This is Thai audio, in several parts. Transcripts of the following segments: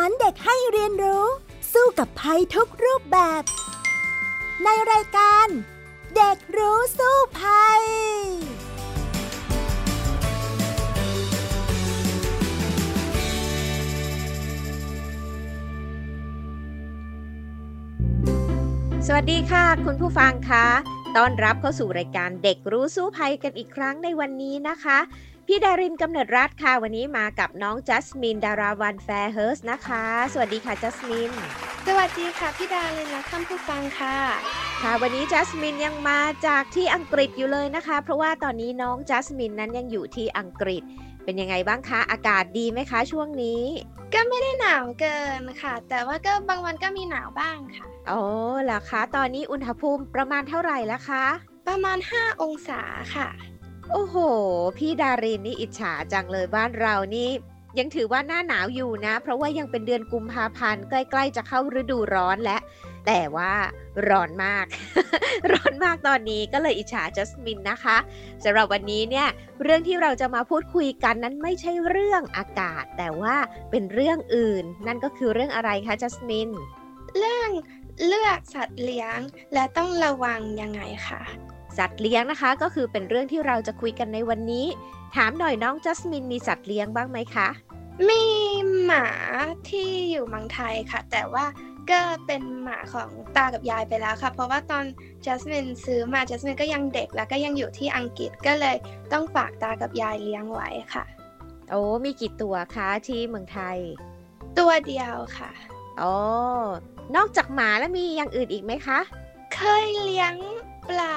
ารเด็กให้เรียนรู้ สู้กับภัยทุกรูปแบบ ในรายการ เด็กรู้สู้ภัยสวัสดีค่ะ คุณผู้ฟังคะ ต้อนรับเข้าสู่รายการเด็กรู้สู้ภัยกันอีกครั้งในวันนี้นะคะ พี่ดารินกำเนิดรัฐค่ะ วันนี้มากับน้องจัสมินดาราวันแฟร์เฮิร์สนะคะ สวัสดีค่ะจัสมิน สวัสดีค่ะพี่ดารินและท่านผู้ฟังค่ะ ค่ะวันนี้จัสมินยังมาจากที่อังกฤษอยู่เลยนะคะ เพราะว่าตอนนี้น้องจัสมินนั้นยังอยู่ที่อังกฤษ เป็นยังไงบ้างคะ อากาศดีไหมคะช่วงนี้ ก็ไม่ได้หนาวเกินค่ะ แต่ว่าก็บางวันก็มีหนาวบ้างค่ะโอ้ล่ะคะ ตอนนี้อุณหภูมิประมาณเท่าไหร่แล้วคะ ประมาณ 5 องศาค่ะ โอ้โห พี่ดารินนี่อิจฉาจังเลยบ้านเรานี่ ยังถือว่าหน้าหนาวอยู่นะ เพราะว่ายังเป็นเดือนกุมภาพันธ์ใกล้ ๆ จะเข้าฤดูร้อนแล้วแต่ว่าร้อนมาก ร้อนมากตอนนี้ก็เลยอิจฉาจัสมินนะคะสำหรับวันนี้เนี่ยเรื่องที่เราจะมาพูดคุยกันนั้นไม่ใช่เรื่องอากาศ แต่ว่าเป็นเรื่องอื่น นั่นก็คือเรื่องอะไรคะจัสมิน เรื่องเลือกสัตว์เลี้ยงและต้องระวังยังไงคะ สัตว์เลี้ยงนะคะ ก็คือเป็นเรื่องที่เราจะคุยกันในวันนี้ ถามหน่อยน้องจัสมินมีสัตว์เลี้ยงบ้างไหมคะมีหมาที่อยู่เมืองไทยค่ะ แต่ว่าก็เป็นหมาของตากับยายไปแล้วค่ะ เพราะว่าตอนจัสมินซื้อมาจัสมินก็ยังเด็กแล้วก็ยังอยู่ที่อังกฤษก็เลยต้องฝากตากับยายเลี้ยงไว้ค่ะ โอ้มีกี่ตัวคะที่เมืองไทย ตัวเดียวค่ะอ๋อนอกจากหมาแล้วมีอย่างอื่นอีกไหมคะ เคยเลี้ยงปลา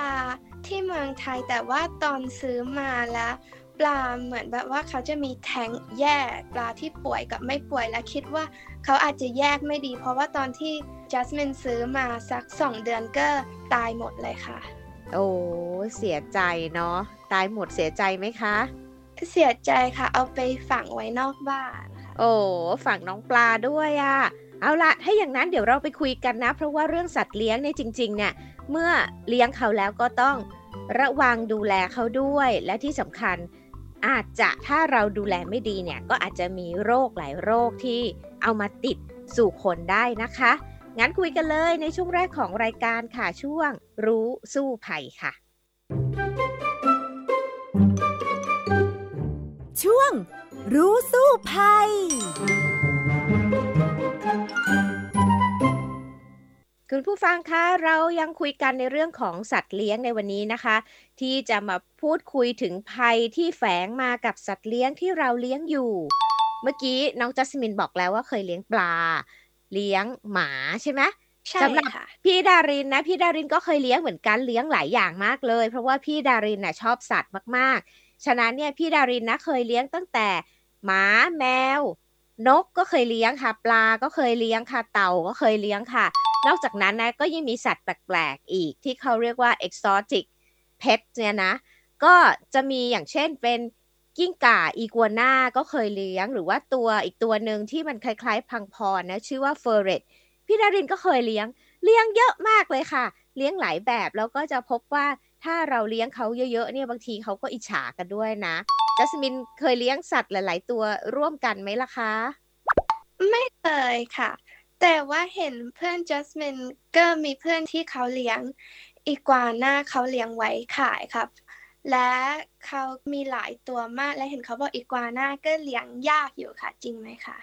ที่เมืองไทยแต่ว่าตอนซื้อมาแล้ว ปลาเหมือนแบบว่าเขาจะมีแทงแยกปลาที่ป่วยกับไม่ป่วยและคิดว่าเขาอาจจะแยกไม่ดี เพราะว่าตอนที่จัสมินซื้อมาสักสองเดือนก็ตายหมดเลยค่ะ โอ้เสียใจเนาะตายหมดเสียใจไหมคะ เสียใจค่ะ เอาไปฝังไว้นอกบ้านค่ะโอ้ฝั่งน้องปลาด้วยอะ่ะเอาละถ้าอย่างนั้นเดี๋ยวเราไปคุยกันนะ เพราะว่าเรื่องสัตว์เลี้ยงเนี่ยจริง ๆ เนี่ย เมื่อเลี้ยงเขาแล้วก็ต้องระวังดูแลเขาด้วย และที่สำคัญอาจจะถ้าเราดูแลไม่ดีเนี่ย ก็อาจจะมีโรคหลายโรคที่เอามาติดสู่คนได้นะคะ งั้นคุยกันเลยในช่วงแรกของรายการค่ะ ช่วงรู้สู้ภัยค่ะ ช่วงรู้สู้ภัย คุณผู้ฟังคะเรายังคุยกันในเรื่องของสัตว์เลี้ยงในวันนี้นะคะ ที่จะมาพูดคุยถึงภัยที่แฝงมากับสัตว์เลี้ยงที่เราเลี้ยงอยู่ เมื่อกี้น้องจัสมินบอกแล้วว่าเคยเลี้ยงปลา เลี้ยงหมาใช่ไหมใช่สำหรับค่ะพี่ดารินนะพี่ดารินก็เคยเลี้ยงเหมือนกันเลี้ยงหลายอย่างมากเลย เพราะว่าพี่ดารินน่ะชอบสัตว์มากๆ ฉะนั้นเนี่ยพี่ดารินนะเคยเลี้ยงตั้งแต่หมาแมว นกก็เคยเลี้ยงค่ะ ปลาก็เคยเลี้ยงค่ะ เต่าก็เคยเลี้ยงค่ะ นอกจากนั้นนะก็ยังมีสัตว์แปลกๆอีกที่เขาเรียกว่า exotic pet เนี่ยนะ ก็จะมีอย่างเช่นเป็นกิ้งก่าอีกัวน่าก็เคยเลี้ยง หรือว่าตัวอีกตัวหนึ่งที่มันคล้ายๆ พังพรนะ ชื่อว่าเฟอร์เรตพี่ดารินก็เคยเลี้ยง เลี้ยงเยอะมากเลยค่ะ เลี้ยงหลายแบบแล้วก็จะพบว่าถ้าเราเลี้ยงเขาเยอะๆเนี่ยบางทีเขาก็อิจฉากันด้วยนะจัสมินเคยเลี้ยงสัตว์หลาย ๆ ตัวร่วมกันไหมล่ะคะ ไม่เคยค่ะ แต่ว่าเห็นเพื่อนจัสมินก็มีเพื่อนที่เขาเลี้ยงอีกวาน่าเขาเลี้ยงไว้ขายครับ และเขามีหลายตัวมากและเห็นเขาบอกอีกวาน่าก็เลี้ยงยากอยู่ค่ะ จริงไหมคะ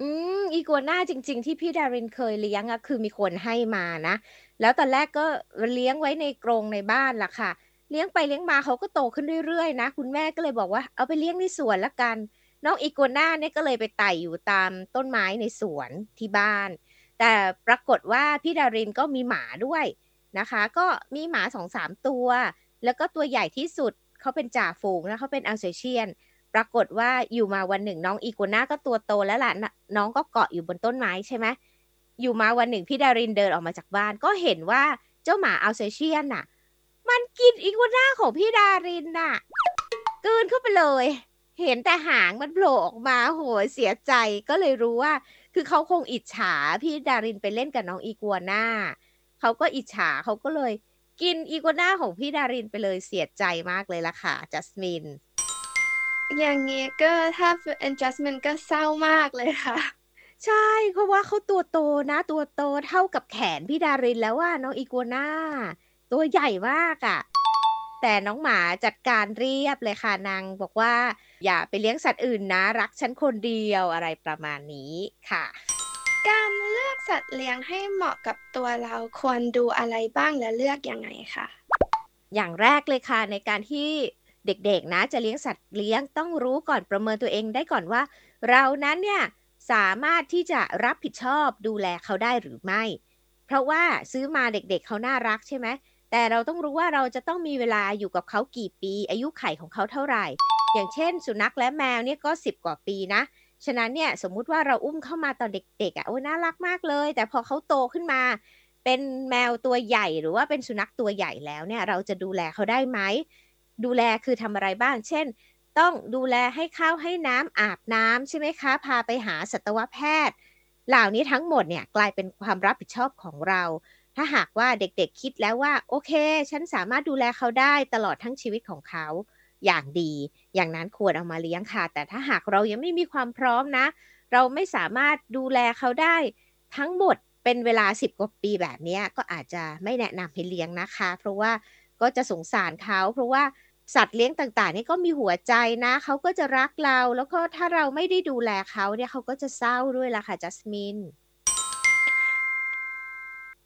อืมอีกัวน่าจริง ๆ ที่พี่ดารินเคยเลี้ยงอะคือมีคนให้มานะ แล้วตอนแรกก็เลี้ยงไว้ในกรงในบ้านล่ะค่ะ เลี้ยงไปเลี้ยงมาเขาก็โตขึ้นเรื่อยๆนะ คุณแม่ก็เลยบอกว่าเอาไปเลี้ยงในสวนละกัน น้องอีกัวน่าเนี่ยก็เลยไปไต่อยู่ตามต้นไม้ในสวนที่บ้าน แต่ปรากฏว่าพี่ดารินก็มีหมาด้วยนะคะ ก็มีหมาสองสามตัว แล้วก็ตัวใหญ่ที่สุดเขาเป็นจ่าฝูงนะเขาเป็นอัลเซเชียน ปรากฏว่าอยู่มาวันหนึ่งน้องอีกัวน่าก็ตัวโตแล้วล่ะน้องก็เกาะอยู่บนต้นไม้ใช่ไหมอยู่มาวันหนึ่งพี่ดารินเดินออกมาจากบ้าน ก็เห็นว่าเจ้าหมาอัลเซเชียนน่ะ มันกินอีกัวน่าของพี่ดารินน่ะกืนเข้าไปเลย เห็นแต่หางมันโผล่ออกมาโหยเสียใจก็เลยรู้ว่า คือเขาคงอิจฉาพี่ดารินไปเล่นกับน้องอีกัวน่าเขาก็อิจฉาเขาก็เลย กินอีกัวน่าของพี่ดารินไปเลยเสียใจมากเลยล่ะค่ะจัสมินอย่างนี้ก็ถ้าเป็น adjustment ก็เศร้ามากเลยค่ะ ใช่เพราะว่าเขาตัวโตนะตัวโตเท่ากับแขนพี่ดารินแล้วอะน้องอีกัวน่าตัวใหญ่มากอะแต่น้องหมาจัดการเรียบเลยค่ะนางบอกว่า อย่าไปเลี้ยงสัตว์อื่นนะ รักฉันคนเดียวอะไรประมาณนี้ค่ะ การเลือกสัตว์เลี้ยงให้เหมาะกับตัวเราควรดูอะไรบ้างและเลือกยังไงคะอย่างแรกเลยค่ะในการที่เด็กๆนะจะเลี้ยงสัตว์เลี้ยงต้องรู้ก่อนประเมินตัวเองได้ก่อนว่า เรานั้นเนี่ยสามารถที่จะรับผิดชอบดูแลเขาได้หรือไม่ เพราะว่าซื้อมาเด็กๆเเขาน่ารักใช่ไหมแต่เราต้องรู้ว่าเราจะต้องมีเวลาอยู่กับเขากี่ปี อายุไขของเขาเท่าไหร่ อย่างเช่น สุนัขและแมวเนี่ยก็ 10 กว่าปีนะ ฉะนั้นเนี่ยสมมุติว่าเราอุ้มเข้ามาตอนเด็กๆอะโอ้น่ารักมากเลย แต่พอเขาโตขึ้นมา เป็นแมวตัวใหญ่หรือว่าเป็นสุนัขตัวใหญ่แล้วเนี่ยเราจะดูแลเขาได้ไหมดูแลคือทำอะไรบ้าง เช่น ต้องดูแลให้ข้าวให้น้ำอาบน้ำใช่ไหมคะ พาไปหาสัตวแพทย์ เหล่านี้ทั้งหมดเนี่ยกลายเป็นความรับผิดชอบของเรา ถ้าหากว่าเด็กๆคิดแล้วว่า โอเค ฉันสามารถดูแลเขาได้ตลอดทั้งชีวิตของเขา อย่างดี อย่างนั้นควรเอามาเลี้ยงค่ะ แต่ถ้าหากเรายังไม่มีความพร้อมนะ เราไม่สามารถดูแลเขาได้ทั้งหมดเป็นเวลา 10 กว่าปีแบบนี้ก็อาจจะไม่แนะนำให้เลี้ยงนะคะ เพราะว่าก็จะสงสารเขา เพราะว่าสัตว์เลี้ยงต่างๆ นี่ก็มีหัวใจนะเขาก็จะรักเรา แล้วก็ถ้าเราไม่ได้ดูแลเขาเนี่ยเขาก็จะเศร้าด้วยล่ะค่ะจัสมิน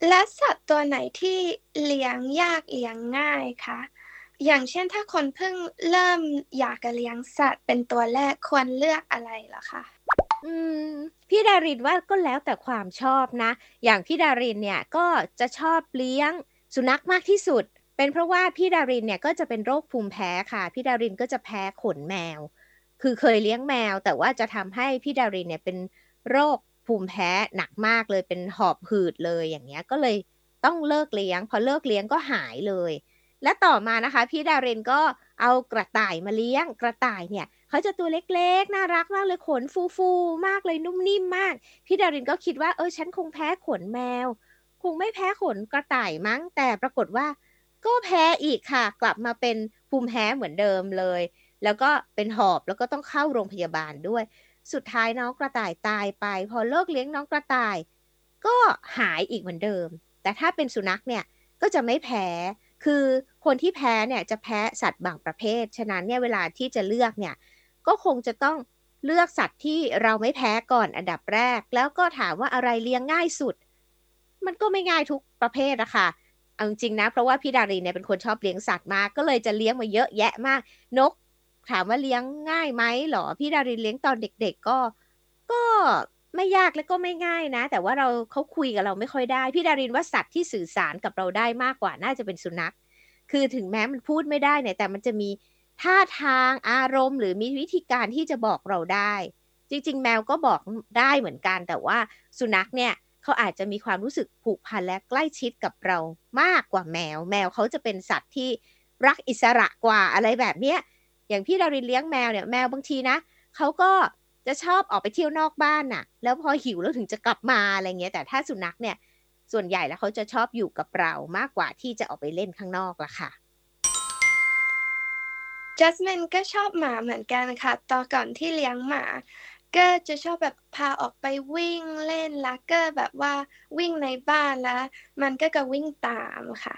และสัตว์ตัวไหนที่เลี้ยงยากเลี้ยงง่ายคะ อย่างเช่นถ้าคนเพิ่งเริ่มอยากจะเลี้ยงสัตว์ เป็นตัวแรกควรเลือกอะไรเหรอคะอืมพี่ดารินว่าก็แล้วแต่ความชอบนะ อย่างพี่ดารินเนี่ยก็จะชอบเลี้ยงสุนัขมากที่สุด เป็นเพราะว่าพี่ดารินเนี่ยก็จะเป็นโรคภูมิแพ้ค่ะ พี่ดารินก็จะแพ้ขนแมว คือเคยเลี้ยงแมว แต่ว่าจะทำให้พี่ดารินเนี่ยเป็นโรคภูมิแพ้หนักมากเลยเป็นหอบหืดเลยอย่างเงี้ยก็เลยต้องเลิกเลี้ยง พอเลิกเลี้ยงก็หายเลย และต่อมานะคะ พี่ดารินก็เอากระต่ายมาเลี้ยงกระต่ายเนี่ยเขาจะตัวเล็กๆ น่ารักมากเลยขนฟูๆ มากเลยนุ่มนิ่มมาก พี่ดารินก็คิดว่าเออฉันคงแพ้ขนแมว คงไม่แพ้ขนกระต่ายมั้ง แต่ปรากฏว่า ก็แพ้อีกค่ะ กลับมาเป็นภูมิแพ้เหมือนเดิมเลย แล้วก็เป็นหอบแล้วก็ต้องเข้าโรงพยาบาลด้วย สุดท้ายน้องกระต่ายตายไป พอเลิกเลี้ยงน้องกระต่าย ก็หายอีกเหมือนเดิม แต่ถ้าเป็นสุนัขเนี่ยก็จะไม่แพ้ คือคนที่แพ้เนี่ยจะแพ้สัตว์บางประเภท ฉะนั้นเนี่ยเวลาที่จะเลือกเนี่ยก็คงจะต้องเลือกสัตว์ที่เราไม่แพ้ก่อนอันดับแรก แล้วก็ถามว่าอะไรเลี้ยงง่ายสุด มันก็ไม่ง่ายทุกประเภทอะคะเอาจริงนะ เพราะว่าพี่ดารีเนี่ยเป็นคนชอบเลี้ยงสัตว์มาก ก็เลยจะเลี้ยงมาเยอะแยะมาก นก ถามว่าเลี้ยงง่ายไหมหรอ พี่ดารินเลี้ยงตอนเด็ก ๆ ก็ ก็ ไม่ยากและก็ไม่ง่ายนะ แต่ว่าเราเขาคุยกับเราไม่ค่อยได้ พี่ดารินว่าสัตว์ที่สื่อสารกับเราได้มากกว่าน่าจะเป็นสุนัข คือถึงแม้มันพูดไม่ได้เนี่ยแต่มันจะมีท่าทางอารมณ์ หรือมีวิธีการที่จะบอกเราได้ จริง ๆ แมวก็บอกได้เหมือนกัน แต่ว่าสุนัขเนี่ยเขาอาจจะมีความรู้สึกผูกพันและใกล้ชิดกับเรามากกว่าแมว แมวเขาจะเป็นสัตว์ที่รักอิสระกว่าอะไรแบบเนี้ยอย่างพี่ดารินเลี้ยงแมวเนี่ยแมวบางทีนะเขาก็ จะชอบออกไปเที่ยวนอกบ้านน่ะ แล้วพอหิวแล้วถึงจะกลับมาอะไรเงี้ย แต่ถ้าสุนัขเนี่ยส่วนใหญ่แล้วเขาจะชอบอยู่กับเรามากกว่าที่จะออกไปเล่นข้างนอกละค่ะจัสมินก็ชอบหมาเหมือนกันค่ะ ตอนก่อนที่เลี้ยงหมา ก็จะชอบแบบพาออกไปวิ่งเล่นแล้วก็แบบว่าวิ่งในบ้านแล้ว มันก็จะวิ่งตามค่ะ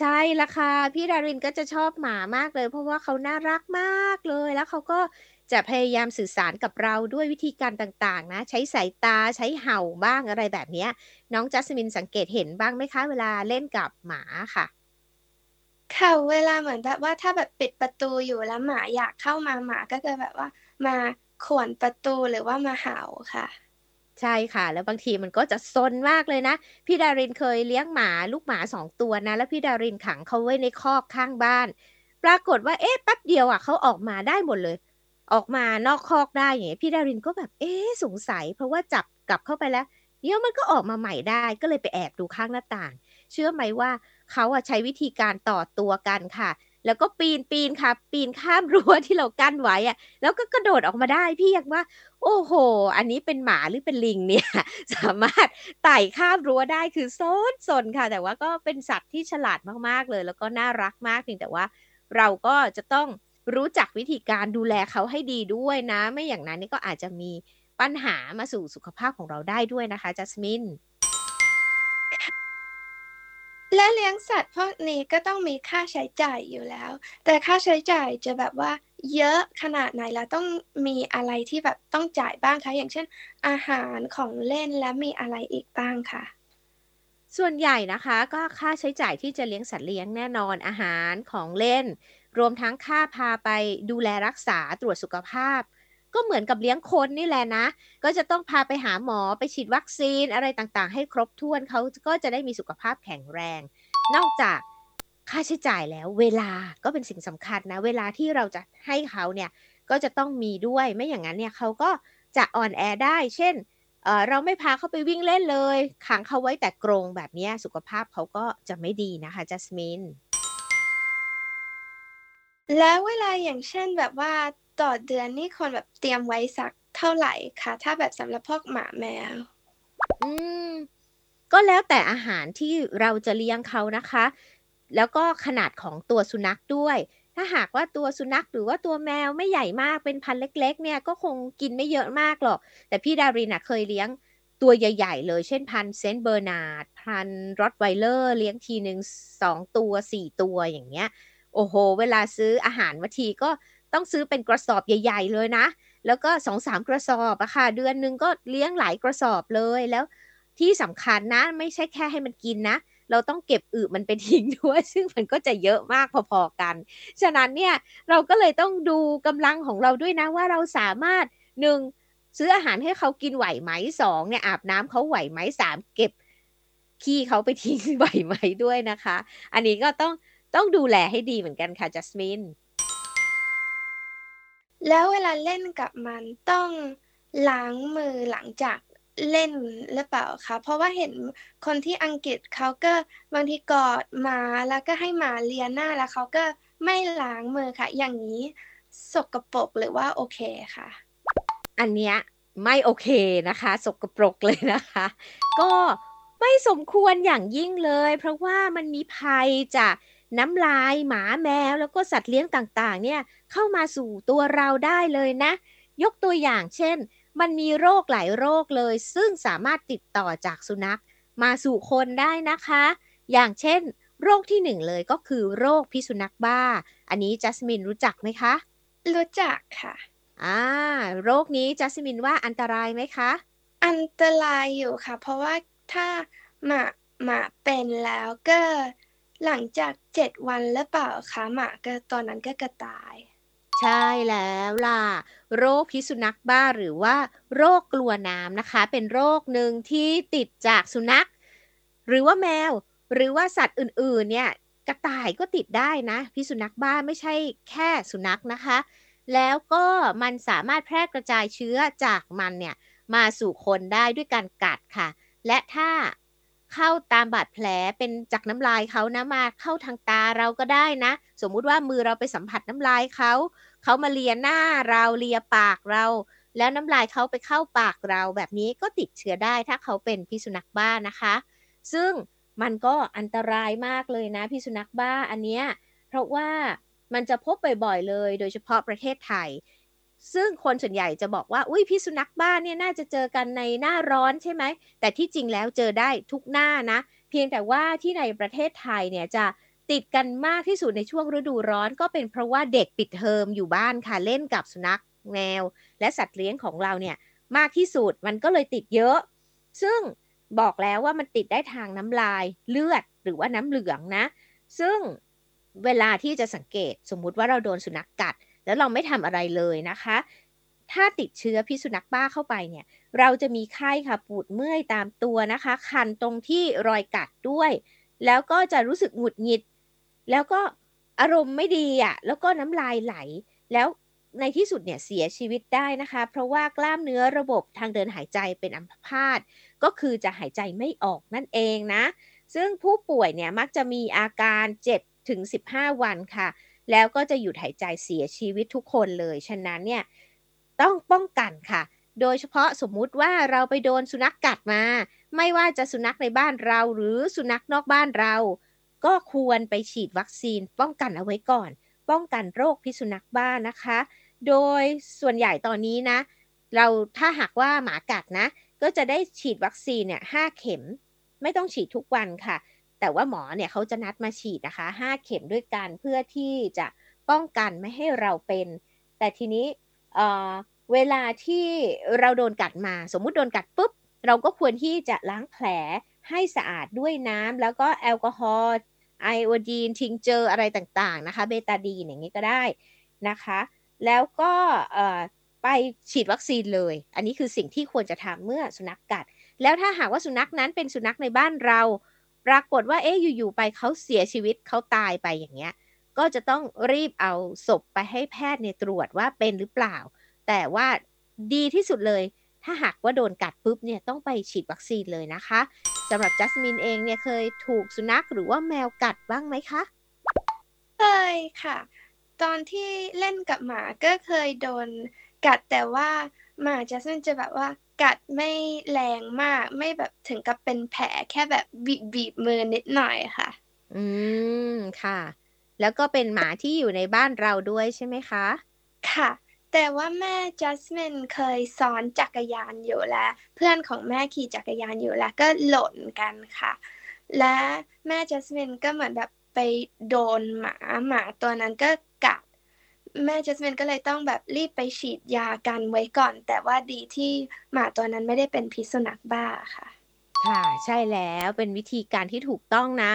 ใช่ละค่ะ พี่ดารินก็จะชอบหมามากเลย เพราะว่าเขาน่ารักมากเลย แล้วเขาก็ จะพยายามสื่อสารกับเราด้วยวิธีการต่างๆนะ ใช้สายตาใช้เห่าบ้างอะไรแบบนี้น้องจัสมินสังเกตเห็นบ้างไหมคะ เวลาเล่นกับหมาค่ะค่ะเวลาเหมือนแบบว่าถ้าแบบปิดประตูอยู่แล้วหมาอยากเข้ามาหมาก็จะแบบว่ามาขวนประตูหรือว่ามาเห่าค่ะ ใช่ค่ะ แล้วบางทีมันก็จะซนมากเลยนะ พี่ดารินเคยเลี้ยงหมาลูกหมาสองตัวนะ แล้วพี่ดารินขังเขาไว้ในคอกข้างบ้าน ปรากฏว่าเอ๊ะแป๊บเดียวอะเขาออกมาได้หมดเลย ออกมานอกคอกได้อย่างเงี้ยพี่ดารินก็แบบเอ๊สงสัย เพราะว่าจับกลับเข้าไปแล้วเดี๋ยวมันก็ออกมาใหม่ได้ก็เลยไปแอบดูข้างหน้าต่าง เชื่อไหมว่าเขาอะใช้วิธีการต่อตัวกันค่ะ แล้วก็ปีนปีนค่ะ ปีนข้ามรั้วที่เรากั้นไว้อะแล้วก็กระโดดออกมาได้พี่อยากว่า โอ้โห อันนี้เป็นหมาหรือเป็นลิงเนี่ย สามารถไต่ข้ามรั้วได้คือโซนสนค่ะ แต่ว่าก็เป็นสัตว์ที่ฉลาดมากๆเลย แล้วก็น่ารักมากเพียงแต่ว่า เราก็จะต้อง รู้จักวิธีการดูแลเขาให้ดีด้วยนะ ไม่อย่างนั้นนี่ก็อาจจะมีปัญหามาสู่สุขภาพของเราได้ด้วยนะคะจัสมินและเลี้ยงสัตว์พวกนี้ก็ต้องมีค่าใช้จ่ายอยู่แล้ว แต่ค่าใช้จ่ายจะแบบว่าเยอะขนาดไหนแล้วต้องมีอะไรที่แบบต้องจ่ายบ้างคะ อย่างเช่น อาหารของเล่นและมีอะไรอีกบ้างคะส่วนใหญ่นะคะ ก็ค่าใช้จ่ายที่จะเลี้ยงสัตว์เลี้ยงแน่นอนอาหารของเล่น รวมทั้งค่าพาไปดูแลรักษาตรวจสุขภาพ ก็เหมือนกับเลี้ยงคนนี่แหละนะ ก็จะต้องพาไปหาหมอไปฉีดวัคซีนอะไรต่างๆ ให้ครบถ้วนเขาก็จะได้มีสุขภาพแข็งแรง นอกจากค่าใช้จ่ายแล้วเวลาก็เป็นสิ่งสำคัญนะ เวลาที่เราจะให้เขาเนี่ยก็จะต้องมีด้วยไม่อย่างนั้นเนี่ยเขาก็จะอ่อนแอได้ เช่นเเราไม่พาเขาไปวิ่งเล่นเลยขังเขาไว้แต่กรงแบบนี้สุขภาพเขาก็จะไม่ดีนะคะจัสมิน แล้วเวลาอย่างเช่นแบบว่าต่อเดือนนี่คนแบบเตรียมไว้สักเท่าไหร่คะถ้าแบบสำหรับพวกหมาแมว อืม ก็แล้วแต่อาหารที่เราจะเลี้ยงเขานะคะ แล้วก็ขนาดของตัวสุนัขด้วย ถ้าหากว่าตัวสุนัขหรือว่าตัวแมวไม่ใหญ่มากเป็นพันธุ์เล็ก ๆ เนี่ยก็คงกินไม่เยอะมากหรอก แต่พี่ดารินเคยเลี้ยงตัวใหญ่ ๆ เลยเช่นพันธุ์เซนต์เบอร์นาร์ดพันธุ์รอตไวเลอร์เลี้ยงทีหนึ่งสองตัวสี่ตัวอย่างเงี้ย โอ้โห เวลาซื้ออาหารมาทีก็ต้องซื้อเป็นกระสอบใหญ่ ๆ เลยนะ แล้วก็สองสามกระสอบอะค่ะ เดือนหนึ่งก็เลี้ยงหลายกระสอบเลย แล้วที่สำคัญนะ ไม่ใช่แค่ให้มันกินนะ เราต้องเก็บอึมันไปทิ้งด้วย ซึ่งมันก็จะเยอะมากพอๆกัน ฉะนั้นเนี่ยเราก็เลยต้องดูกำลังของเราด้วยนะว่าเราสามารถหนึ่งซื้ออาหารให้เขากินไหวไหมสองเนี่ยอาบน้ำเขาไหวไหมสามเก็บขี้เขาไปทิ้งไหวไหมด้วยนะคะ อันนี้ก็ต้อง ต้องดูแลให้ดีเหมือนกันค่ะจัสมินแล้วเวลาเล่นกับมันต้องล้างมือหลังจากเล่นหรือเปล่าคะ เพราะว่าเห็นคนที่อังกฤษเขาก็บางทีกอดหมาแล้วก็ให้หมาเลียหน้าแล้วเขาก็ไม่ล้างมือค่ะ อย่างนี้สกปรกหรือว่าโอเคค่ะ อันเนี้ยไม่โอเคนะคะ สกปรกเลยนะคะ ก็ไม่สมควรอย่างยิ่งเลย เพราะว่ามันมีภัยจาก น้ำลายหมาแมวแล้วก็สัตว์เลี้ยงต่างๆ เนี่ยเข้ามาสู่ตัวเราได้เลยนะ ยกตัวอย่างเช่น มันมีโรคหลายโรคเลย ซึ่งสามารถติดต่อจากสุนัข มาสู่คนได้นะคะ อย่างเช่น โรคที่หนึ่งเลยก็คือโรคพิษสุนัขบ้า อันนี้จัสมินรู้จักไหมคะ รู้จักค่ะอ่าโรคนี้จัสมินว่าอันตรายไหมคะ อันตรายอยู่ค่ะ เพราะว่าถ้าหมาหมาเป็นแล้วก็ หลังจากเจ็ดวันหรือเปล่าคะหมาก็ตอนนั้นก็กระตาย ใช่แล้วล่ะ โรคพิษสุนัขบ้าหรือว่า โรคกลัวน้ำนะคะ เป็นโรคหนึ่งที่ติดจากสุนัข หรือว่าแมว หรือว่าสัตว์อื่นๆ เนี่ยกระต่ายก็ติดได้นะพิษสุนัขบ้าไม่ใช่แค่สุนัขนะคะ แล้วก็มันสามารถแพร่กระจายเชื้อจากมันเนี่ยมาสู่คนได้ด้วยการกัดค่ะ และถ้า เข้าตามบาดแผลเป็นจากน้ำลายเขานะมาเข้าทางตาเราก็ได้นะ สมมุติว่ามือเราไปสัมผัสน้ำลายเขาเขามาเลียหน้าเราเลียปากเรา แล้วน้ำลายเขาไปเข้าปากเราแบบนี้ก็ติดเชื้อได้ถ้าเขาเป็นพิษสุนัขบ้านะคะ ซึ่งมันก็อันตรายมากเลยนะพิษสุนัขบ้าอันเนี้ยเพราะว่ามันจะพบบ่อยๆเลย โดยเฉพาะประเทศไทย ซึ่งคนส่วนใหญ่จะบอกว่า อุ้ยพิษสุนัขบ้านเนี่ยน่าจะเจอกันในหน้าร้อนใช่ไหม แต่ที่จริงแล้วเจอได้ทุกหน้านะ เพียงแต่ว่าที่ในประเทศไทยเนี่ยจะติดกันมากที่สุดในช่วงฤดูร้อน ก็เป็นเพราะว่าเด็กปิดเทอมอยู่บ้านค่ะเล่นกับสุนัขแมว และสัตว์เลี้ยงของเราเนี่ยมากที่สุดมันก็เลยติดเยอะ ซึ่งบอกแล้วว่ามันติดได้ทางน้ำลายเลือดหรือว่าน้ำเหลืองนะ ซึ่งเวลาที่จะสังเกตสมมุติว่าเราโดนสุนัขกกัด แล้วเราไม่ทำอะไรเลยนะคะ ถ้าติดเชื้อพิษสุนัขบ้าเข้าไปเนี่ยเราจะมีไข้ค่ะปวดเมื่อยตามตัวนะคะ คันตรงที่รอยกัดด้วย แล้วก็จะรู้สึกหงุดหงิด แล้วก็อารมณ์ไม่ดีอะแล้วก็น้ำลายไหล แล้วในที่สุดเนี่ยเสียชีวิตได้นะคะ เพราะว่ากล้ามเนื้อระบบทางเดินหายใจเป็นอัมพาตก็คือจะหายใจไม่ออกนั่นเองนะ ซึ่งผู้ป่วยเนี่ยมักจะมีอาการ 7 ถึง 15 วันค่ะ แล้วก็จะหยุดหายใจเสียชีวิตทุกคนเลย ฉะนั้นเนี่ยต้องป้องกันค่ะ โดยเฉพาะสมมุติว่าเราไปโดนสุนัขกกัดมา ไม่ว่าจะสุนัขในบ้านเราหรือสุนัขนอกบ้านเรา ก็ควรไปฉีดวัคซีน ป้องกันเอาไว้ก่อน ป้องกันโรคพิษสุนัขบ้านะคะ โดยส่วนใหญ่ตอนนี้นะ เราถ้าหากว่าหมากัดนะ ก็จะได้ฉีดวัคซีนเนี่ยห้าเข็ม ไม่ต้องฉีดทุกวันค่ะ แต่ว่าหมอเนี่ยเขาจะนัดมาฉีดนะคะห้าเข็มด้วยกันเพื่อที่จะป้องกันไม่ให้เราเป็น แต่ทีนี้เเวลาที่เราโดนกัดมา สมมุติโดนกัดปุ๊บ เราก็ควรที่จะล้างแผลให้สะอาดด้วยน้ำแล้วก็แอลกอฮอล์ไอโอดีนทิงเจออะไรต่างๆนะคะเบตาดีนอย่างนี้ก็ได้นะคะ แล้วก็ไปฉีดวัคซีนเลย อันนี้คือสิ่งที่ควรจะทำเมื่อสุนัขกกัด แล้วถ้าหากว่าสุนัขนั้นเป็นสุนัขในบ้านเรา ปรากฏว่าเอ๊ะอยู่ๆไปเขาเสียชีวิตเขาตายไปอย่างเงี้ย ก็จะต้องรีบเอาศพไปให้แพทย์เนี่ยตรวจว่าเป็นหรือเปล่า แต่ว่าดีที่สุดเลย ถ้าหากว่าโดนกัดปุ๊บเนี่ยต้องไปฉีดวัคซีนเลยนะคะสำหรับจัสมินเองเนี่ยเคยถูกสุนัขหรือว่าแมวกัดบ้างไหมคะเคยค่ะ ตอนที่เล่นกับหมาก็เคยโดนกัดแต่ว่าหมาจัสมินจะแบบว่า กัดไม่แรงมาก ไม่แบบถึงกับเป็นแผลแค่แบบบีบบีบมือนิดหน่อยค่ะ อืมค่ะ แล้วก็เป็นหมาที่อยู่ในบ้านเราด้วยใช่ไหมคะ ค่ะ แต่ว่าแม่จัสมินเคยซ้อนจักรยานอยู่แล้ว เพื่อนของแม่ขี่จักรยานอยู่แล้ว ก็หล่นกันค่ะ และแม่จัสมินก็เหมือนแบบไปโดนหมาหมาตัวนั้นก็กัด แม่จัสมินก็เลยต้องแบบรีบไปฉีดยากันไว้ก่อน แต่ว่าดีที่หมาตัวนั้นไม่ได้เป็นพิษสุนัขบ้าค่ะ ค่ะ ใช่แล้วเป็นวิธีการที่ถูกต้องนะ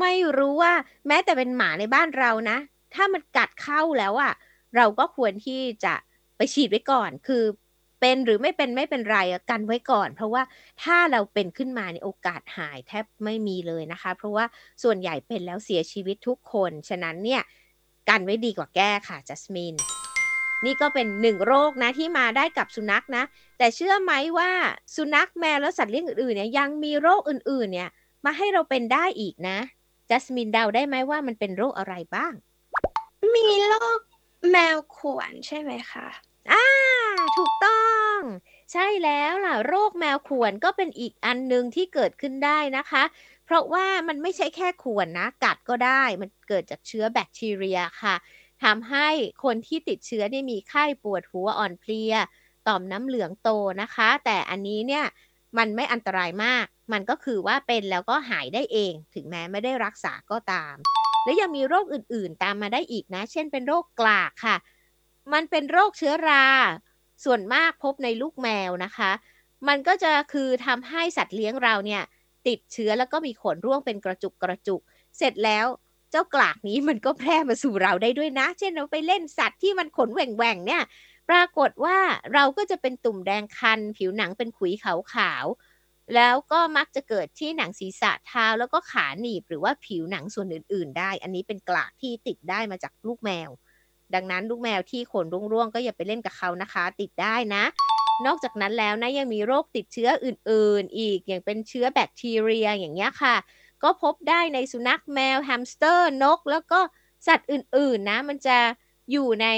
ไม่รู้ว่าแม้แต่เป็นหมาในบ้านเรานะ ถ้ามันกัดเข้าแล้วอะ่ะ เราก็ควรที่จะไปฉีดไว้ก่อน คือเป็นหรือไม่เป็นไม่เป็นไรกันไว้ก่อน เพราะว่าถ้าเราเป็นขึ้นมาในโอกาสหายแทบไม่มีเลยนะคะ เพราะว่าส่วนใหญ่เป็นแล้วเสียชีวิตทุกคน ฉะนั้นเนี่ย กันไว้ดีกว่าแก้ค่ะจัสมินนี่ก็เป็นหนึ่งโรคนะที่มาได้กับสุนัขนะ แต่เชื่อไหมว่าสุนัขแมวและสัตว์เลี้ยงอื่นๆเนี่ยยังมีโรคอื่นๆ เนี่ยมาให้เราเป็นได้อีกนะจัสมินเดาได้ไหมว่ามันเป็นโรคอะไรบ้าง มีโรคแมวข่วนใช่ไหมคะอ่าถูกต้อง ใช่แล้วล่ะ โรคแมวข่วนก็เป็นอีกอันหนึ่งที่เกิดขึ้นได้นะคะ เพราะว่ามันไม่ใช่แค่ข่วนนะ กัดก็ได้มันเกิดจากเชื้อแบคทีเรียค่ะทำให้คนที่ติดเชื้อได้มีไข้ปวดหัวอ่อนเพลีย ต่อมน้ำเหลืองโตนะคะ แต่อันนี้เนี่ยมันไม่อันตรายมาก มันก็คือว่าเป็นแล้วก็หายได้เอง ถึงแม้ไม่ได้รักษาก็ตาม และยังมีโรคอื่นๆ ตามมาได้อีกนะ เช่นเป็นโรคกลากค่ะ มันเป็นโรคเชื้อรา ส่วนมากพบในลูกแมวนะคะ มันก็จะคือทำให้สัตว์เลี้ยงเราเนี่ย ติดเชื้อแล้วก็มีขนร่วงเป็นกระจุกกระจุก เสร็จแล้วเจ้ากลากนี้มันก็แพร่มาสู่เราได้ด้วยนะ เช่นเราไปเล่นสัตว์ที่มันขนแหว่งๆเนี่ย ปรากฏว่าเราก็จะเป็นตุ่มแดงคัน ผิวหนังเป็นขุยขาวแล้วก็มักจะเกิดที่หนังศีรษะเท้าแล้วก็ขาหนีบหรือว่าผิวหนังส่วนอื่น ๆ ได้ อันนี้เป็นกลากที่ติดได้มาจากลูกแมว ดังนั้นลูกแมวที่ขนร่วงๆก็อย่าไปเล่นกับเขานะคะ ติดได้นะ นอกจากนั้นแล้วนะยังมีโรคติดเชื้ออื่น ๆ อีกอย่างเป็นเชื้อแบคทีเรียอย่างเงี้ยค่ะ ก็พบได้ในสุนัขแมวแฮมสเตอร์นก แล้วก็สัตว์อื่น ๆ นะ มันจะอยู่ใน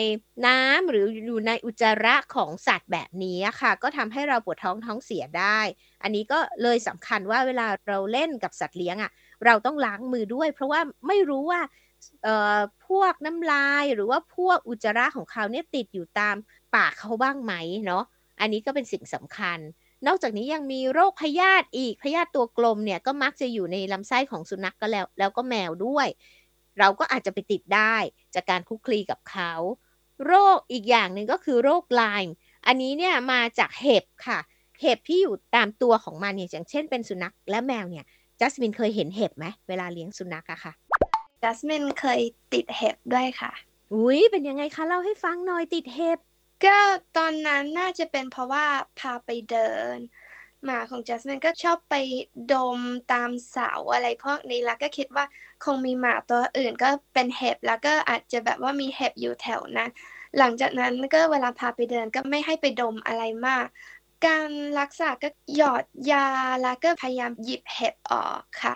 น้ำหรืออยู่ในอุจจาระของสัตว์แบบนี้ค่ะ ก็ทำให้เราปวดท้องท้องเสียได้ อันนี้ก็เลยสำคัญว่าเวลาเราเล่นกับสัตว์เลี้ยงอะ เราต้องล้างมือด้วย เพราะว่าไม่รู้ว่าพวกน้ำลายหรือว่าพวกอุจจาระของเขาเนี่ยติดอยู่ตามปากเขาบ้างไหมเนาะ อันนี้ก็เป็นสิ่งสำคัญ นอกจากนี้ยังมีโรคพยาธิอีกพยาธิตัวกลมเนี่ยก็มักจะอยู่ในลำไส้ของสุนัขกก็แล้ว แล้วก็แมวด้วย เราก็อาจจะไปติดได้จากการคุกคลีกับเขา โรคอีกอย่างหนึ่งก็คือโรคไลม์อันนี้เนี่ยมาจากเห็บค่ะ เห็บที่อยู่ตามตัวของมันเนี่ยอย่างเช่นเป็นสุนัขและแมวเนี่ยจัสมินเคยเห็นเห็บไหมเวลาเลี้ยงสุนัขอะค่ะจัสมินเคยติดเห็บด้วยค่ะ อุ้ยเป็นยังไงคะเล่าให้ฟังหน่อยติดเห็บ ก็ตอนนั้นน่าจะเป็นเพราะว่าพาไปเดิน หมาของจัสมินก็ชอบไปดมตามเสาอะไรพวกนี้แล้วก็คิดว่าคงมีหมาตัวอื่นก็เป็นเห็บแล้วก็อาจจะแบบว่ามีเห็บอยู่แถวนั้นหลังจากนั้นก็เวลาพาไปเดินก็ไม่ให้ไปดมอะไรมาก การรักษาก็หยอดยาแล้วก็พยายามหยิบเห็บออกค่ะ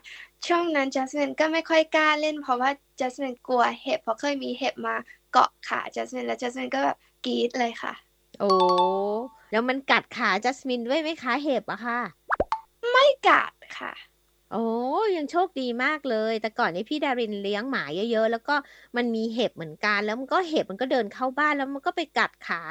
ช่วงนั้นจัสมินก็ไม่ค่อยกล้าเล่น เพราะว่าจัสมินกลัวเห็บเพราะเคยมีเห็บมาเกาะขาจัสมินแล้วจัสมินก็แบบ กรี๊ดเลยค่ะ โอ้แล้วมันกัดขาจัสมินด้วยไหมคะเห็บอะค่ะ ไม่กัดค่ะ โอ้ยังโชคดีมากเลย แต่ก่อนนี้พี่ดารินเลี้ยงหมาเยอะๆ แล้วก็มันมีเห็บเหมือนกัน แล้วมันก็เห็บมันก็เดินเข้าบ้านแล้วมันก็ไปกัดขา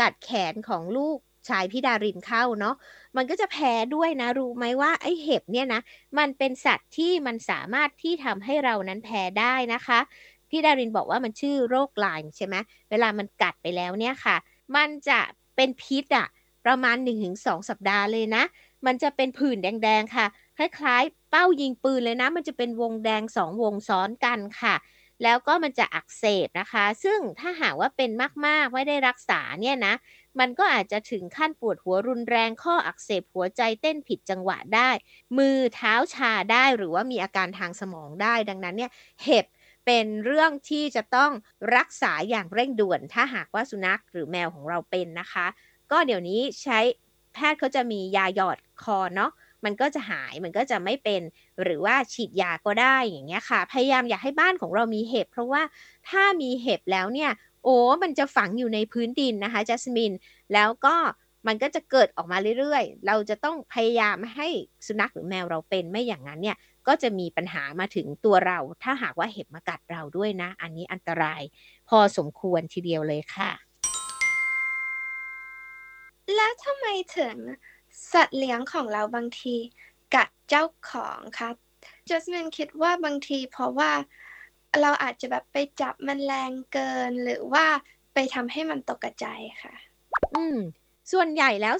กัดแขนของลูกชายพี่ดารินเข้าเนาะ มันก็จะแพ้ด้วยนะ รู้ไหมว่าไอเห็บเนี่ยนะ มันเป็นสัตว์ที่มันสามารถที่ทำให้เรานั้นแพ้ได้นะคะ พี่ดารินบอกว่ามันชื่อโรคลายใช่ไหมเวลามันกัดไปแล้วเนี่ยค่ะ มันจะเป็นพิษอะประมาณ 1-2 สัปดาห์เลยนะ มันจะเป็นผื่นแดงๆค่ะ คล้ายๆ เป้ายิงปืนเลยนะ มันจะเป็นวงแดงสองวงซ้อนกันค่ะ แล้วก็มันจะอักเสบนะคะ ซึ่งถ้าหากว่าเป็นมากๆ ไม่ได้รักษาเนี่ยนะ มันก็อาจจะถึงขั้นปวดหัวรุนแรงข้ออักเสบหัวใจเต้นผิดจังหวะได้ มือเท้าชาได้หรือว่ามีอาการทางสมองได้ ดังนั้นเนี่ย เห็บ เป็นเรื่องที่จะต้องรักษาอย่างเร่งด่วน ถ้าหากว่าสุนัขหรือแมวของเราเป็นนะคะ ก็เดี๋ยวนี้ใช้แพทย์เขาจะมียาหยอดคอเนาะมันก็จะหายมันก็จะไม่เป็นหรือว่าฉีดยาก็ได้อย่างเงี้ยค่ะ พยายามอยากให้บ้านของเรามีเห็บ เพราะว่าถ้ามีเห็บแล้วเนี่ย โอ้มันจะฝังอยู่ในพื้นดินนะคะจัสมิน แล้วก็มันก็จะเกิดออกมาเรื่อยๆ เราจะต้องพยายามให้สุนัขหรือแมวเราเป็นไม่อย่างนั้นเนี่ย ก็จะมีปัญหามาถึงตัวเรา ถ้าหากว่าเห็บมากัดเราด้วยนะ อันนี้อันตรายพอสมควรทีเดียวเลยค่ะ แล้วทำไมถึงสัตว์เลี้ยงของเราบางทีกัดเจ้าของคะจัสมินคิดว่าบางทีเพราะว่าเราอาจจะแบบไปจับมันแรงเกินหรือว่าไปทำให้มันตกใจค่ะ อืม ส่วนใหญ่แล้ว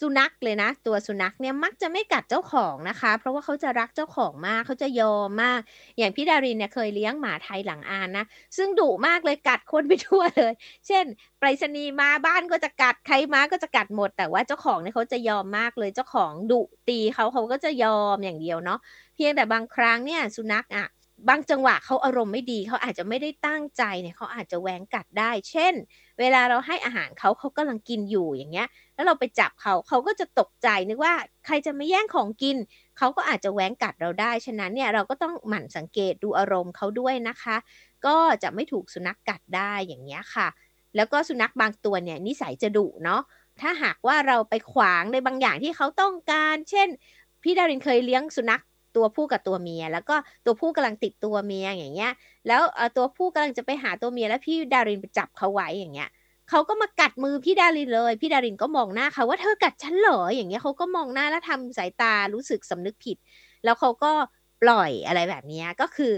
สุนัขเลยนะ ตัวสุนัขเนี่ยมักจะไม่กัดเจ้าของนะคะ เพราะว่าเขาจะรักเจ้าของมากเขาจะยอมมาก อย่างพี่ดารินเนี่ยเคยเลี้ยงหมาไทยหลังอานนะ ซึ่งดุมากเลยกัดคนไปทั่วเลย เช่นไปรษณีย์มาบ้านก็จะกัดใครมาก็จะกัดหมด แต่ว่าเจ้าของเนี่ยเขาจะยอมมากเลยเจ้าของดุตีเขาเขาก็จะยอมอย่างเดียวเนาะเพียงแต่บางครั้งเนี่ยสุนัขอะบางจังหวะเขาอารมณ์ไม่ดีเขาอาจจะไม่ได้ตั้งใจเนี่ยเขาอาจจะแหวงกัดได้ เช่น เวลาเราให้อาหารเขาเขากำลังกินอยู่อย่างเงี้ย แล้วเราไปจับเขาเขาก็จะตกใจนึกว่าใครจะมาแย่งของกิน เขาก็อาจจะแหวงกัดเราได้ ฉะนั้นเนี่ยเราก็ต้องหมั่นสังเกตดูอารมณ์เขาด้วยนะคะ ก็จะไม่ถูกสุนัขกกัดได้อย่างเงี้ยค่ะ แล้วก็สุนัขบางตัวเนี่ยนิสัยจะดุเนาะ ถ้าหากว่าเราไปขวางในบางอย่างที่เขาต้องการ เช่น พี่ดารินเคยเลี้ยงสุนัข ตัวผู้กับตัวเมีย แล้วก็ตัวผู้กำลังติดตัวเมียอย่างเงี้ย แล้วตัวผู้กำลังจะไปหาตัวเมียแล้วพี่ดารินไปจับเขาไว้อย่างเงี้ยเขาก็มากัดมือพี่ดารินเลย พี่ดารินก็มองหน้าเขาว่าเธอกัดฉันเหรออย่างเงี้ยเขาก็มองหน้าแล้วทำสายตารู้สึกสำนึกผิด แล้วเขาก็ปล่อยอะไรแบบนี้ก็คือ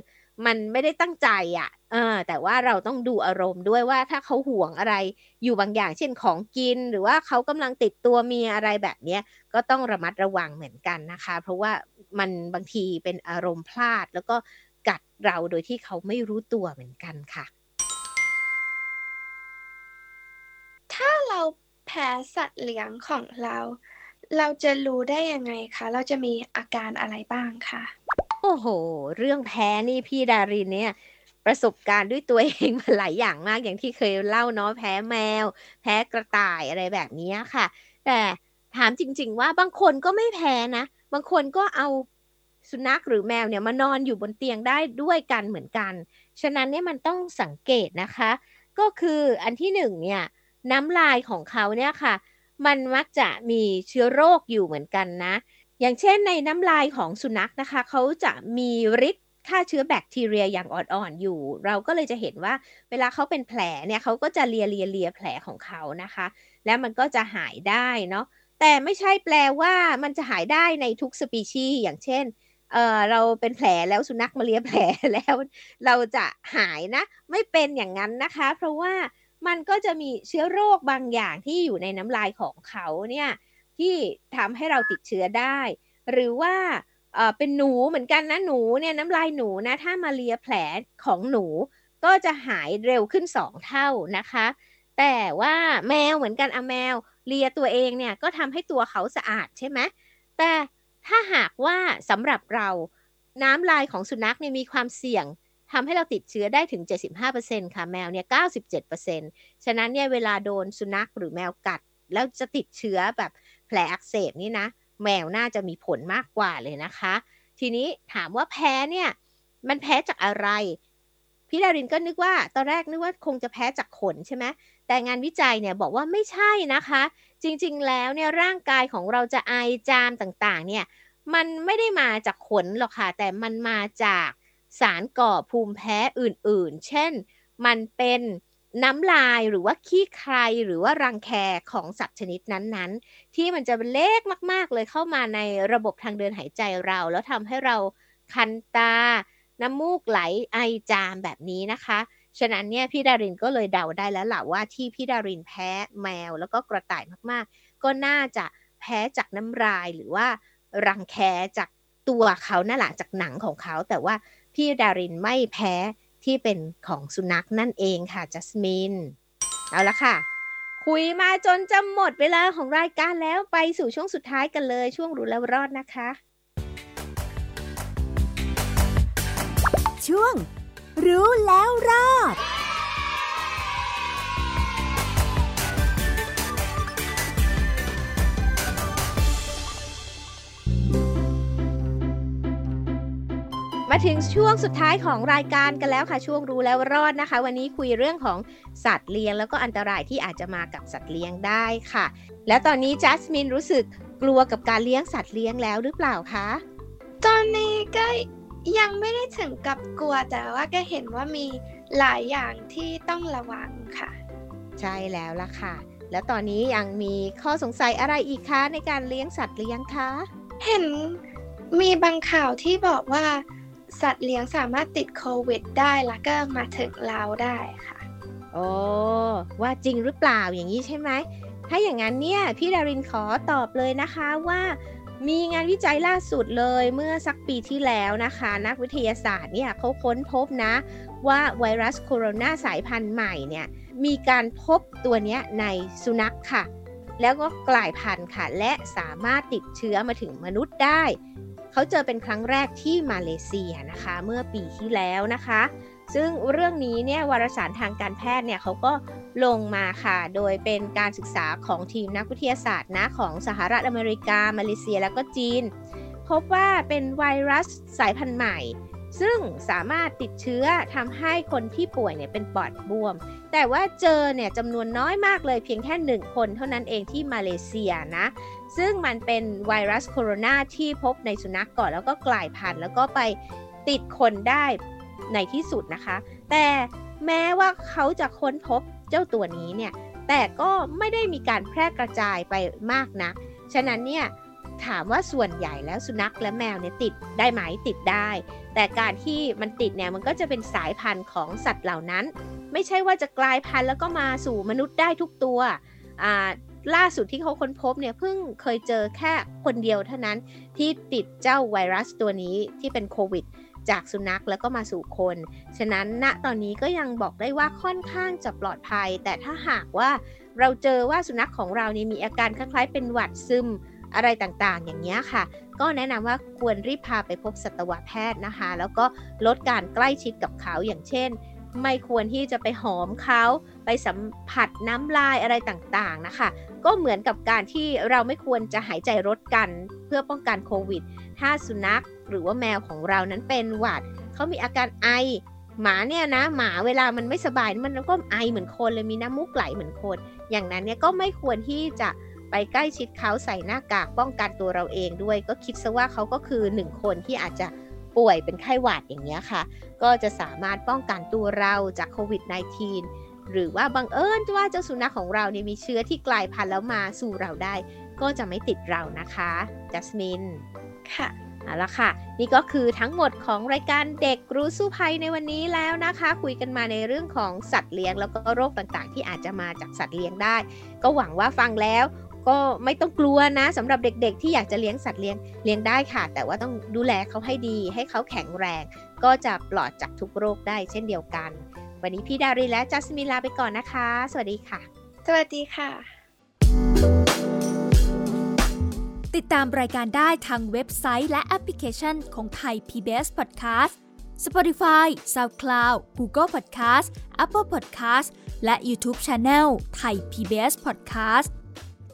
มันไม่ได้ตั้งใจอะ่ะเออแต่ว่าเราต้องดูอารมณ์ด้วยว่าถ้าเขาห่วงอะไรอยู่บางอย่าง เช่นของกิน หรือว่าเขากำลังติดตัวมีอะไรแบบเนี้ยก็ต้องระมัดระวังเหมือนกันนะคะ เพราะว่ามันบางทีเป็นอารมณ์พลาด แล้วก็กัดเราโดยที่เขาไม่รู้ตัวเหมือนกันค่ะ ถ้าเราแพ้สัตว์เลี้ยงของเรา เราจะรู้ได้ยังไงคะ เราจะมีอาการอะไรบ้างคะ โอ้โห เรื่องแพ้นี่พี่ดารินเนี่ย ประสบการณ์ด้วยตัวเองมาหลายอย่างมากอย่างที่เคยเล่าเนาะแพ้แมว แพ้กระต่ายอะไรแบบนี้ค่ะ แต่ถามจริง ๆ ว่าบางคนก็ไม่แพ้นะ บางคนก็เอาสุนัขหรือแมวเนี่ยมานอนอยู่บนเตียงได้ด้วยกันเหมือนกัน ฉะนั้นเนี่ยมันต้องสังเกตนะคะ ก็คืออันที่หนึ่งเนี่ยน้ำลายของเขาเนี่ยค่ะ มันมักจะมีเชื้อโรคอยู่เหมือนกันนะ อย่างเช่นในน้ำลายของสุนัขนะคะ เขาจะมีฤทธิ์ฆ่าเชื้อแบคทีเรียอย่างอ่อนๆอยู่ เราก็เลยจะเห็นว่าเวลาเขาเป็นแผลเนี่ยเขาก็จะเลียเลียเลียแผลของเขานะคะ แล้วมันก็จะหายได้เนาะแต่ไม่ใช่แปลว่ามันจะหายได้ในทุกสปีชีส์อย่างเช่นเออเราเป็นแผลแล้วสุนัขมาเลียแผลแล้ว เราจะหายนะ ไม่เป็นอย่างนั้นนะคะ เพราะว่ามันก็จะมีเชื้อโรคบางอย่างที่อยู่ในน้ำลายของเขาเนี่ย ที่ทำให้เราติดเชื้อได้ หรือว่าเป็นหนูเหมือนกันนะหนูเนี่ยน้ำลายหนูนะถ้ามาเลียแผลของหนูก็จะหายเร็วขึ้นสองเท่านะคะ แต่ว่าแมวเหมือนกันอะแมวเลียตัวเองเนี่ยก็ทำให้ตัวเขาสะอาดใช่ไหมแต่ถ้าหากว่าสำหรับเราน้ำลายของสุนัขเนี่ยมีความเสี่ยงทำให้เราติดเชื้อได้ถึง 75%ค่ะแมวเนี่ย 97%ฉะนั้นเนี่ยเวลาโดนสุนัขหรือแมวกัด แล้วจะติดเชื้อแบบ ผลอักเสบนี่นะ แมวน่าจะมีผลมากกว่าเลยนะคะ ทีนี้ถามว่าแพ้เนี่ย มันแพ้จากอะไร พี่ดารินก็นึกว่า ตอนแรกนึกว่าคงจะแพ้จากขนใช่ไหมแต่งานวิจัยเนี่ยบอกว่าไม่ใช่นะคะ จริงๆแล้วเนี่ยร่างกายของเราจะไอจามต่างๆ เนี่ยมันไม่ได้มาจากขนหรอกค่ะ แต่มันมาจากสารก่อภูมิแพ้อื่นๆ เช่น มันเป็น น้ำลายหรือว่าขี้ใครหรือว่ารังแคของสัตว์ชนิดนั้นๆ ที่มันจะเล็กมาก ๆ เลยเข้ามาในระบบทางเดินหายใจเรา แล้วทำให้เราคันตา น้ำมูกไหลไอจามแบบนี้นะคะ ฉะนั้นเนี่ยพี่ดารินก็เลยเดาได้แล้วล่ะว่าที่พี่ดารินแพ้แมวแล้วก็กระต่ายมากๆ ก็น่าจะแพ้จากน้ำลายหรือว่ารังแคจากตัวเขานั่นแหละจากหนังของเขา แต่ว่าพี่ดารินไม่แพ้ ที่เป็นของสุนัขนั่นเองค่ะจัสมินเอาละค่ะ คุยมาจนจะหมดเวลาของรายการแล้วไปสู่ช่วงสุดท้ายกันเลยช่วงรู้แล้วรอดนะคะ ช่วง รู้แล้วรอด มาถึงช่วงสุดท้ายของรายการกันแล้วค่ะ ช่วงรู้แล้วรอดนะคะ วันนี้คุยเรื่องของสัตว์เลี้ยง แล้วก็อันตรายที่อาจจะมากับสัตว์เลี้ยงได้ค่ะ แล้วตอนนี้จัสมินรู้สึกกลัวกับการเลี้ยงสัตว์เลี้ยงแล้วหรือเปล่าคะตอนนี้ก็ยังไม่ได้ถึงกับกลัวแต่ว่าก็เห็นว่ามีหลายอย่างที่ต้องระวังค่ะ ใช่แล้วล่ะค่ะ แล้วตอนนี้ยังมีข้อสงสัยอะไรอีกคะในการเลี้ยงสัตว์เลี้ยงคะ เห็นมีบางข่าวที่บอกว่า สัตว์เลี้ยงสามารถติดโควิดได้แล้วก็มาถึงเราได้ค่ะโอ้ว่าจริงหรือเปล่าอย่างนี้ใช่ไหม ถ้าอย่างนั้นเนี่ย พี่ดารินขอตอบเลยนะคะว่ามีงานวิจัยล่าสุดเลยเมื่อสักปีที่แล้วนะคะ นักวิทยาศาสตร์เนี่ยเขาค้นพบนะ ว่าไวรัสโคโรนาสายพันธุ์ใหม่เนี่ยมีการพบตัวเนี้ยในสุนัขค่ะ แล้วก็กลายพันธุ์ค่ะ และสามารถติดเชื้อมาถึงมนุษย์ได้ เขาเจอเป็นครั้งแรกที่มาเลเซียนะคะ เมื่อปีที่แล้วนะคะ ซึ่งเรื่องนี้เนี่ยวารสารทางการแพทย์เนี่ยเขาก็ลงมาค่ะ โดยเป็นการศึกษาของทีมนักวิทยาศาสตร์นะของสหรัฐอเมริกา มาเลเซียแล้วก็จีน พบว่าเป็นไวรัสสายพันธุ์ใหม่ ซึ่งสามารถติดเชื้อทำให้คนที่ป่วยเนี่ยเป็นปอดบวม แต่ว่าเจอเนี่ยจำนวนน้อยมากเลยเพียงแค่หนึ่งคนเท่านั้นเองที่มาเลเซียนะ ซึ่งมันเป็นไวรัสโคโรนาที่พบในสุนัขกก่อนแล้วก็กลายพันธุ์แล้วก็ไปติดคนได้ในที่สุดนะคะ แต่แม้ว่าเขาจะค้นพบเจ้าตัวนี้เนี่ยแต่ก็ไม่ได้มีการแพร่กระจายไปมากนะัก ฉะนั้นเนี่ย ถามว่าส่วนใหญ่แล้วสุนัขและแมวเนี่ยติดได้ไหมติดได้ แต่การที่มันติดเนี่ยมันก็จะเป็นสายพันธุ์ของสัตว์เหล่านั้น ไม่ใช่ว่าจะกลายพันธุ์แล้วก็มาสู่มนุษย์ได้ทุกตัวล่าสุดที่เขาค้นพบเนี่ยเพิ่งเคยเจอแค่คนเดียวเท่านั้นที่ติดเจ้าไวรัสตัวนี้ที่เป็นโควิด จากสุนัขแล้วก็มาสู่คน ฉะนั้นณตอนนี้ก็ยังบอกได้ว่าค่อนข้างจะปลอดภัย แต่ถ้าหากว่าเราเจอว่าสุนัขของเรานี่มีอาการคล้ายๆเป็นหวัดซึม อะไรต่างๆ อย่างนี้ค่ะ ก็แนะนำว่าควรรีบพาไปพบสัตวแพทย์นะคะ แล้วก็ลดการใกล้ชิดกับเขาอย่างเช่น ไม่ควรที่จะไปหอมเขาไปสัมผัสน้ำลายอะไรต่างๆนะคะ ก็เหมือนกับการที่เราไม่ควรจะหายใจรถกันเพื่อป้องกันโควิด ถ้าสุนัขหรือว่าแมวของเรานั้นเป็นหวัดเขามีอาการไอหมาเนี่ยนะหมาเวลามันไม่สบายมันก็ไอเหมือนคนเลยมีน้ำมูกไหลเหมือนคน อย่างนั้นเนี่ยก็ไม่ควรที่จะ ไปใกล้ชิดเขาใส่หน้ากากป้องกันตัวเราเองด้วย ก็คิดซะว่าเขาก็คือหนึ่งคนที่อาจจะป่วยเป็นไข้หวัดอย่างเงี้ยค่ะ ก็จะสามารถป้องกันตัวเราจากโควิด -19 หรือว่าบังเอิญว่าเจ้าสุนัขของเราเนี่ยมีเชื้อที่กลายพันธุ์แล้วมาสู่เราได้ ก็จะไม่ติดเรานะคะจัสมินค่ะเอาละค่ะ นี่ก็คือทั้งหมดของรายการเด็กรู้สู้ภัยในวันนี้แล้วนะคะ คุยกันมาในเรื่องของสัตว์เลี้ยง แล้วก็โรคต่างๆ ที่อาจจะมาจากสัตว์เลี้ยงได้ ก็หวังว่าฟังแล้ว ก็ไม่ต้องกลัวนะสำหรับเด็กๆ ที่อยากจะเลี้ยงสัตว์เลี้ยงเลี้ยงได้ค่ะ แต่ว่าต้องดูแลเขาให้ดี ให้เขาแข็งแรง ก็จะปลอดจากทุกโรคได้เช่นเดียวกัน วันนี้พี่ดาริและจัสมินลาไปก่อนนะคะ สวัสดีค่ะ สวัสดีค่ะ ติดตามรายการได้ทางเว็บไซต์และแอปพลิเคชันของไทย PBS Podcast Spotify SoundCloud Google Podcast Apple Podcast และ YouTube Channel ไทย PBS Podcast